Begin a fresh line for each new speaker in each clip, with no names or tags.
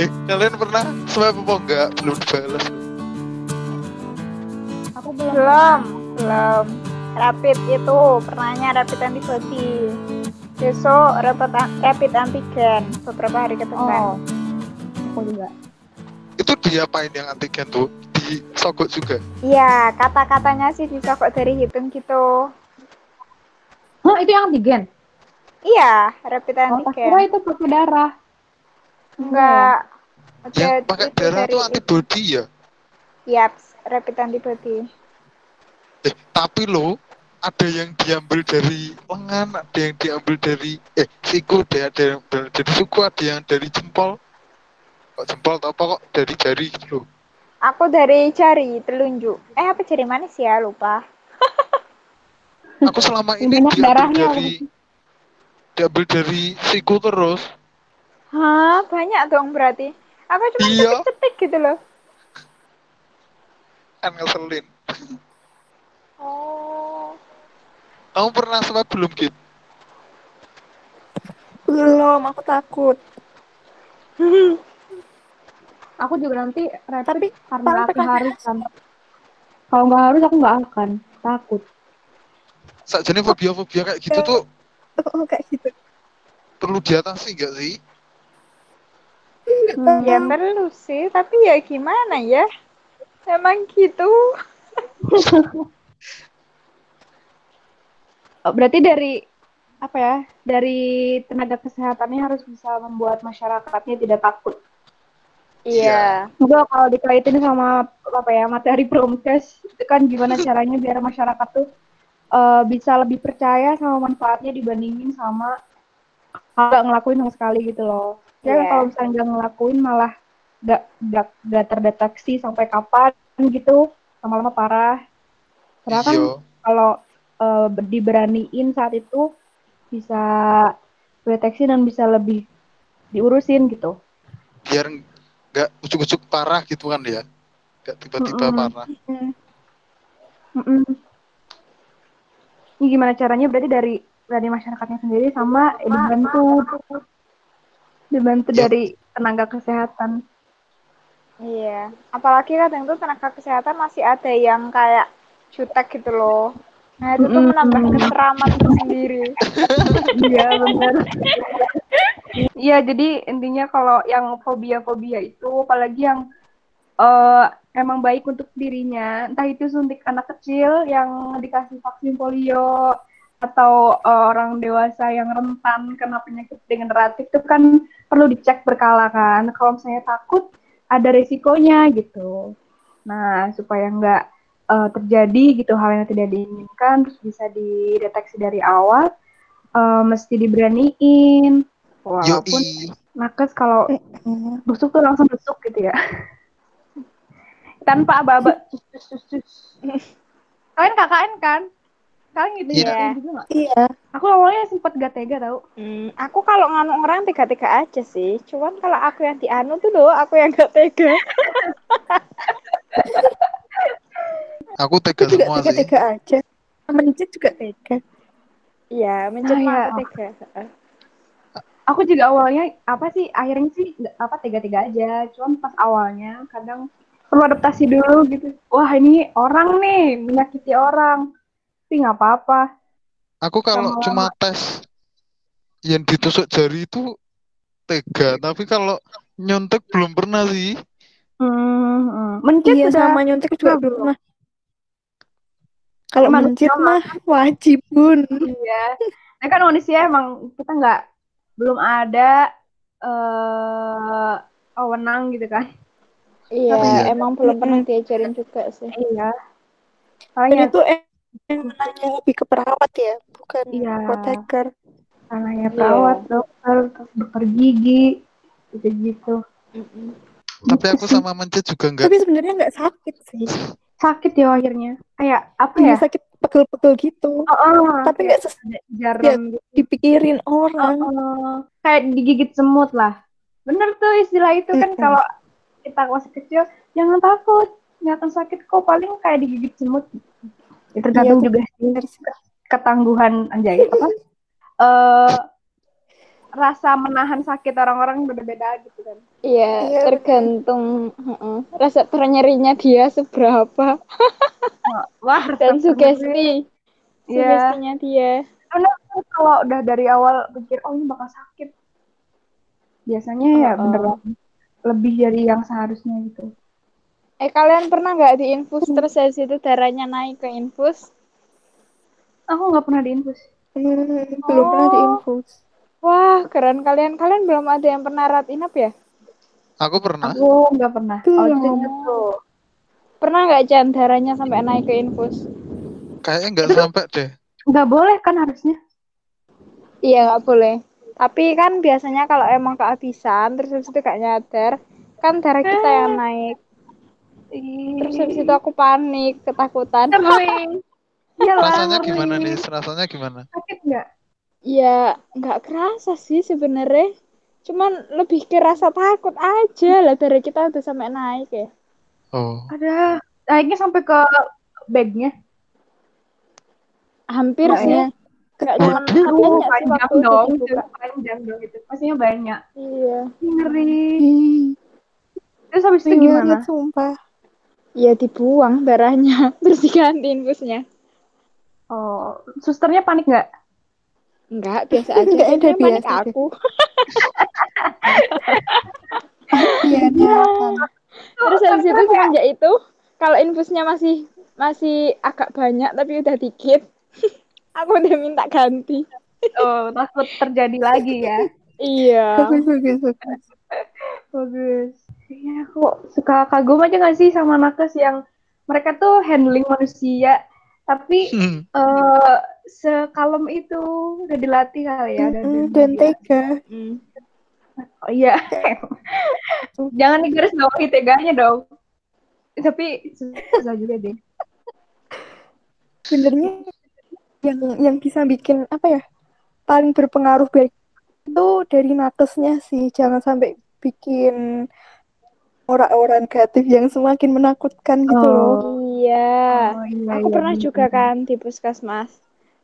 Eh, kalian pernah swab apa enggak? Belum dibalas.
Aku belum.
Belum, belum. Rapid itu pernahnya rapid antibody. Besok rapid, rapid antigen beberapa hari ke depan.
Oh. Aku juga.
Itu diapain yang antigen tuh? Disogok juga.
Iya, kata-katanya sih disogok dari hidung gitu.
Hah, itu yang antigen?
Iya, rapid
Oh, tak
antigen.
kira itu pakai darah.
Enggak.
Yang
Ada
pakai
itu
darah tuh antibody ya?
Yaps, rapid antibody.
Eh, tapi lo ada yang diambil dari lengan, ada yang diambil dari eh siku, ada ada yang dari, dari suku, ada yang dari jempol. Kok jempol atau apa kok dari jari gitu.
Aku dari jari telunjuk. Eh, apa jari manis ya? Lupa.
Aku selama ini diambil
darahnya.
dari diambil dari siku terus.
Hah, banyak dong berarti. Aku cuma
Iya.
cetek gitu loh.
Kan ngeselin.
Oh.
Kamu pernah swab belum gitu?
Belum, aku takut.
Aku juga nanti rapid
Tapi
karena aku harus kan. Kalau nggak harus aku nggak akan. Takut.
Saat jenis fobia-fobia kayak gitu tuh
Oh, kayak gitu.
perlu diatasi nggak sih?
Hmm.
Ya perlu sih, tapi ya gimana ya? Emang gitu.
Oh, berarti dari apa ya? Dari tenaga kesehatannya harus bisa membuat masyarakatnya tidak takut.
Iya.
Juga kalau dikaitin sama apa ya materi promkes itu kan gimana caranya biar masyarakat tuh eh, bisa lebih percaya sama manfaatnya dibandingin sama nggak ngelakuin sama sekali gitu loh. Ya
Iya.
kalau misalnya nggak ngelakuin malah nggak nggak nggak terdeteksi sampai kapan gitu lama-lama parah. Karena kan
Iya.
kalau eh, diberaniin saat itu bisa deteksi dan bisa lebih diurusin gitu.
Biar nggak ujuk-ujuk parah gitu kan ya. Nggak tiba-tiba
Mm-mm.
parah.
Mm-mm. Ini gimana caranya berarti dari dari masyarakatnya sendiri sama dibantu dibantu
Ya.
dari tenaga kesehatan.
Iya. Apalagi kadang tuh tenaga kesehatan masih ada yang kayak jutek gitu loh. Nah itu tuh menambah keseraman tersendiri.
Iya benar. Iya jadi intinya kalau yang fobia-fobia itu apalagi yang eh, emang baik untuk dirinya, entah itu suntik anak kecil yang dikasih vaksin polio atau eh, orang dewasa yang rentan kena penyakit degeneratif itu kan perlu dicek berkala kan. Kalau misalnya takut ada resikonya gitu. Nah supaya nggak eh, terjadi gitu hal yang tidak diinginkan terus bisa dideteksi dari awal eh, mesti diberaniin walaupun
Yoi.
nakes kalau busuk tuh langsung busuk gitu ya tanpa aba-aba kalian KKN kan kalian gitu
Iya.
ya juga nggak?
Iya.
aku awalnya sempet gak tega tau
Hmm, aku kalau nganu orang tega-tega aja sih. Cuman kalau aku yang dianu tuh loh, aku yang gak tega.
Aku tega
Aku juga
semua sih.
tega-tega aja. Mencet juga tega.
Iya, mencet
Ah,
mah
iya.
tega.
Aku juga awalnya apa sih akhirnya sih apa tega-tega aja cuman pas awalnya kadang perlu adaptasi dulu gitu wah ini orang nih menyakiti orang tapi nggak apa-apa
Aku kalau
Lama-lama.
cuma tes yang ditusuk jari itu tega, tapi kalau nyontek belum pernah sih.
Hmm, hmm. mencit
Iya,
udah
sama nyontek juga
Belum.
belum. Kalau mencet mah wajib, Bun.
Iya. Nah kan manusia emang kita nggak belum ada eh wewenang gitu kan.
Iya,
Iya.
emang belum pernah diajarin juga sih.
Iya. Makanya
itu emang nanya lebih ke perawat ya, bukan
Iya.
apoteker.
anaknya perawat, dokter, terus dokter gigi, gitu-gitu.
Mm-mm.
Tapi aku sama mencet juga enggak.
Tapi sebenarnya nggak sakit sih.
Sakit ya akhirnya. Kayak apa
Iya,
ya?
sakit pegel-pegel gitu.
Oh, oh,
Tapi nggak ses-
jarum gitu.
dipikirin orang.
Oh, kayak digigit semut lah. Bener tuh istilah itu kan
Mm-mm.
kalau kita masih kecil, jangan takut, nggak akan sakit kok, paling kayak digigit semut. Ya, tergantung
Iya,
juga sih
bener
ketangguhan anjay apa? Eh rasa menahan sakit orang-orang beda-beda gitu kan.
Iya,
Iya,
tergantung heeh, rasa ternyerinya dia seberapa
Wah,
dan sugesti
Iya.
sugestinya dia.
Karena kalau udah dari awal pikir oh ini bakal sakit, biasanya ya
Oh, oh.
beneran lebih dari yang seharusnya gitu.
Eh kalian pernah nggak diinfus terus dari situ darahnya naik ke infus?
Aku nggak pernah diinfus.
Hmm, belum pernah
Oh.
diinfus.
Wah, keren kalian. Kalian belum ada yang pernah rat inap ya?
Aku pernah.
Aku nggak pernah. Oh, tuh.
Pernah nggak Jan darahnya sampai naik ke infus?
Kayaknya nggak sampai deh.
Nggak boleh kan harusnya.
Iya nggak boleh. Tapi kan biasanya kalau emang kehabisan terus habis itu gak nyadar, kan darah kita yang naik. Terus habis itu aku panik, ketakutan.
Iya lah.
Rasanya
ngeri.
gimana nih? Rasanya gimana?
Sakit nggak?
Ya nggak kerasa sih sebenarnya. Cuman lebih ke rasa takut aja lah darah kita udah sampai naik ya.
Oh.
Ada. Naiknya sampai ke bagnya.
Hampir
Nggak
sih.
ya?
Cuman katanya sih
panjang dong. itu. Panjang dong itu. Pastinya banyak.
Iya.
Ngeri. Terus habis itu
ngeri
gimana?
banget, sumpah.
Ya dibuang darahnya terus diganti infusnya.
Oh, susternya panik nggak?
Enggak, biasa aja.
Nggak,
Dia
udah
panik
biasa
aku.
Iya, harapan.
Terus habis itu semenjak itu kalau infusnya masih masih agak banyak tapi udah dikit, aku udah minta ganti.
Oh, takut terjadi lagi ya.
Iya.
Bagus, bagus, bagus.
Bagus. Iya, aku suka kagum aja gak sih sama nakes yang mereka tuh handling manusia, tapi
Hmm.
eh sekalem itu udah dilatih kali ya.
Mm-mm,
dari
dan tega.
Hmm.
Oh, iya. Jangan digaris bawahi teganya dong. Tapi susah juga deh.
Sebenarnya yang yang bisa bikin apa ya paling berpengaruh baik itu dari nakesnya sih. Jangan sampai bikin orang-orang negatif yang semakin menakutkan gitu loh.
Iya.
Oh, iya,
Aku
iya,
pernah
bener.
juga kan di puskesmas.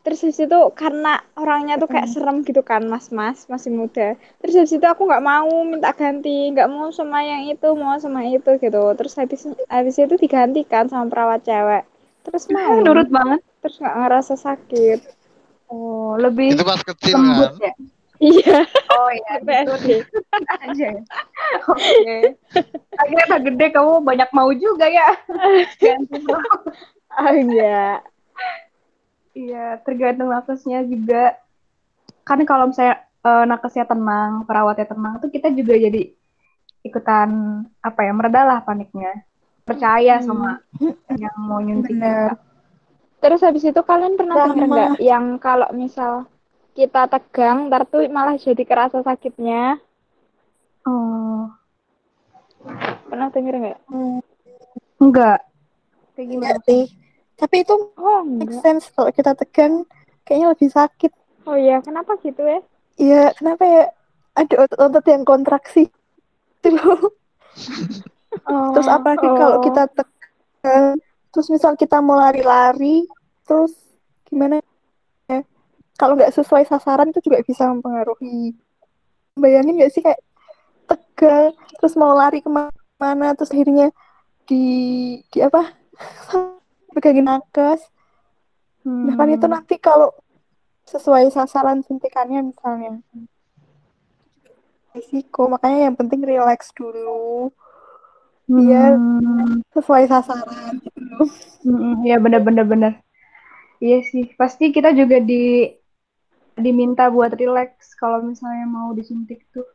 Terus habis itu karena orangnya tuh kayak serem gitu kan mas-mas masih muda. Terus habis itu aku nggak mau minta ganti, nggak mau sama yang itu, mau sama itu gitu. Terus habis habis itu digantikan sama perawat cewek. Terus mau.
Nurut banget.
Terus nggak ngerasa sakit.
Oh, lebih
Itu pas kecil
lembut
kan?
ya.
Iya.
Oh iya,
PSD.
aja. Oke. Akhirnya udah gede kamu banyak mau juga ya.
Ah iya.
Iya, tergantung nakesnya juga. Kan kalau misalnya eh, nakesnya tenang, perawatnya tenang, tuh kita juga jadi ikutan apa ya, meredalah paniknya. Percaya sama yang mau nyuntik
Bener.
Terus habis itu kalian pernah
Ramah.
nggak yang kalau misal kita tegang, ntar tuh malah jadi kerasa sakitnya?
Oh,
Pernah denger nggak?
Hmm,
enggak. Kayak gimana?
enggak sih. Tapi itu
Oh
make sense kalau kita tegang kayaknya lebih sakit.
Oh iya, kenapa gitu ya?
Iya, kenapa ya? Ada otot-otot yang kontraksi. Gitu loh.
Oh,
Terus apalagi kalau
oh.
kita tegang, terus misal kita mau lari-lari, terus gimana? Kalau nggak sesuai sasaran itu juga bisa mempengaruhi. Bayangin nggak sih kayak tegang, terus mau lari ke mana, terus akhirnya di di apa? Pegangin nakes. Nah kan itu
Hmm.
nanti kalau sesuai sasaran suntikannya misalnya risiko makanya yang penting relax dulu biar
Hmm.
sesuai sasaran gitu loh.
Mm, Iya bener-bener bener. Iya sih, pasti kita juga di diminta buat relax kalau misalnya mau disuntik tuh.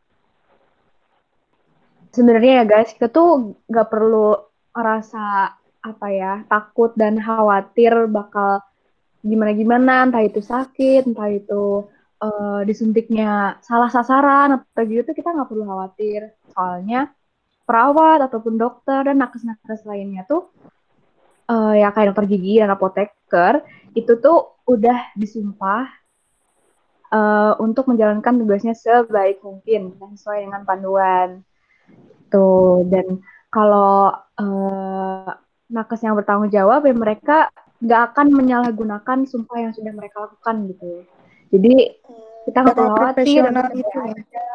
Sebenarnya ya guys, kita tuh nggak perlu rasa apa ya takut dan khawatir bakal gimana-gimana, entah itu sakit, entah itu eh, disuntiknya salah sasaran atau gitu kita nggak perlu khawatir. Soalnya perawat ataupun dokter dan nakes-nakes lainnya tuh eh, ya kayak dokter gigi dan apoteker itu tuh udah disumpah eh, untuk menjalankan tugasnya sebaik mungkin dan sesuai dengan panduan. Tuh dan kalau eh, nakes yang bertanggung jawab ya mereka nggak akan menyalahgunakan sumpah yang sudah mereka lakukan gitu. Jadi kita nggak perlu khawatir
gitu ya.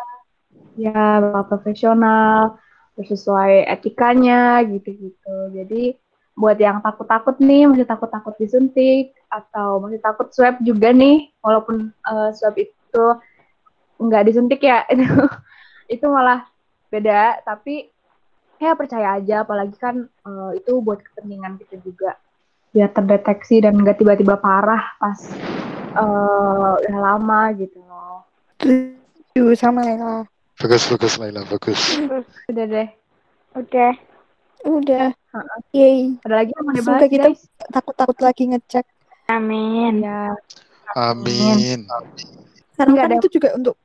ya bakal profesional terus sesuai etikanya gitu-gitu. Jadi buat yang takut-takut nih masih takut-takut disuntik atau masih takut swab juga nih walaupun eh, swab itu nggak disuntik ya itu itu malah beda tapi ya percaya aja apalagi kan eh, itu buat kepentingan kita juga biar terdeteksi dan nggak tiba-tiba parah pas eh, udah lama gitu loh
Setuju sama Lela.
Bagus, bagus Laila, bagus.
udah deh
Udah.
Udah. Yeay.
ada lagi yang mau
Semoga
dibahas
kita
guys
takut-takut lagi ngecek.
Amin.
ya
Amin.
Karena
Nggak
kan
ada-
itu juga untuk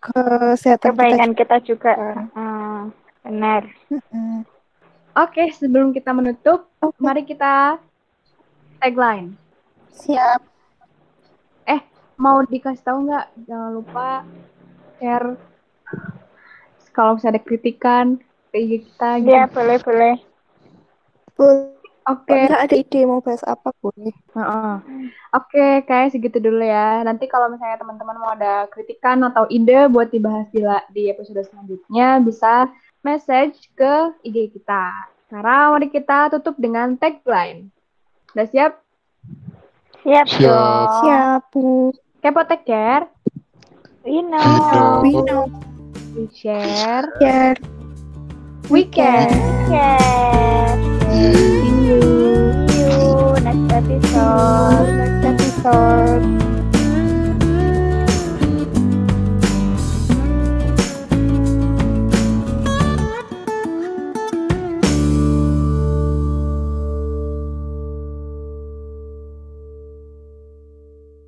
kesehatan
Kebaikan kita juga.
Kan.
Hmm, benar.
kita. Mm-mm.
Oke, sebelum kita menutup,
Oke.
mari kita tagline.
Siap.
Mau dikasih tahu nggak? Jangan lupa share kalau misalnya ada kritikan IG kita. Gitu.
Iya, boleh, boleh.
Boleh.
Oke,
Bisa ada ide mau bahas apa boleh.
Heeh. Oke, kayak segitu dulu ya. Nanti kalau misalnya teman-teman mau ada kritikan atau ide buat dibahas di, di episode selanjutnya, bisa message ke IG kita. Sekarang mari kita tutup dengan tagline. Udah siap?
Siap,
Siap.
Siap, Bu.
Kepo take care,
We know.
Know.
We know.
we share,
Share.
We care.
Yes.
Yeay.
See you.
See you next episode.
Next episode.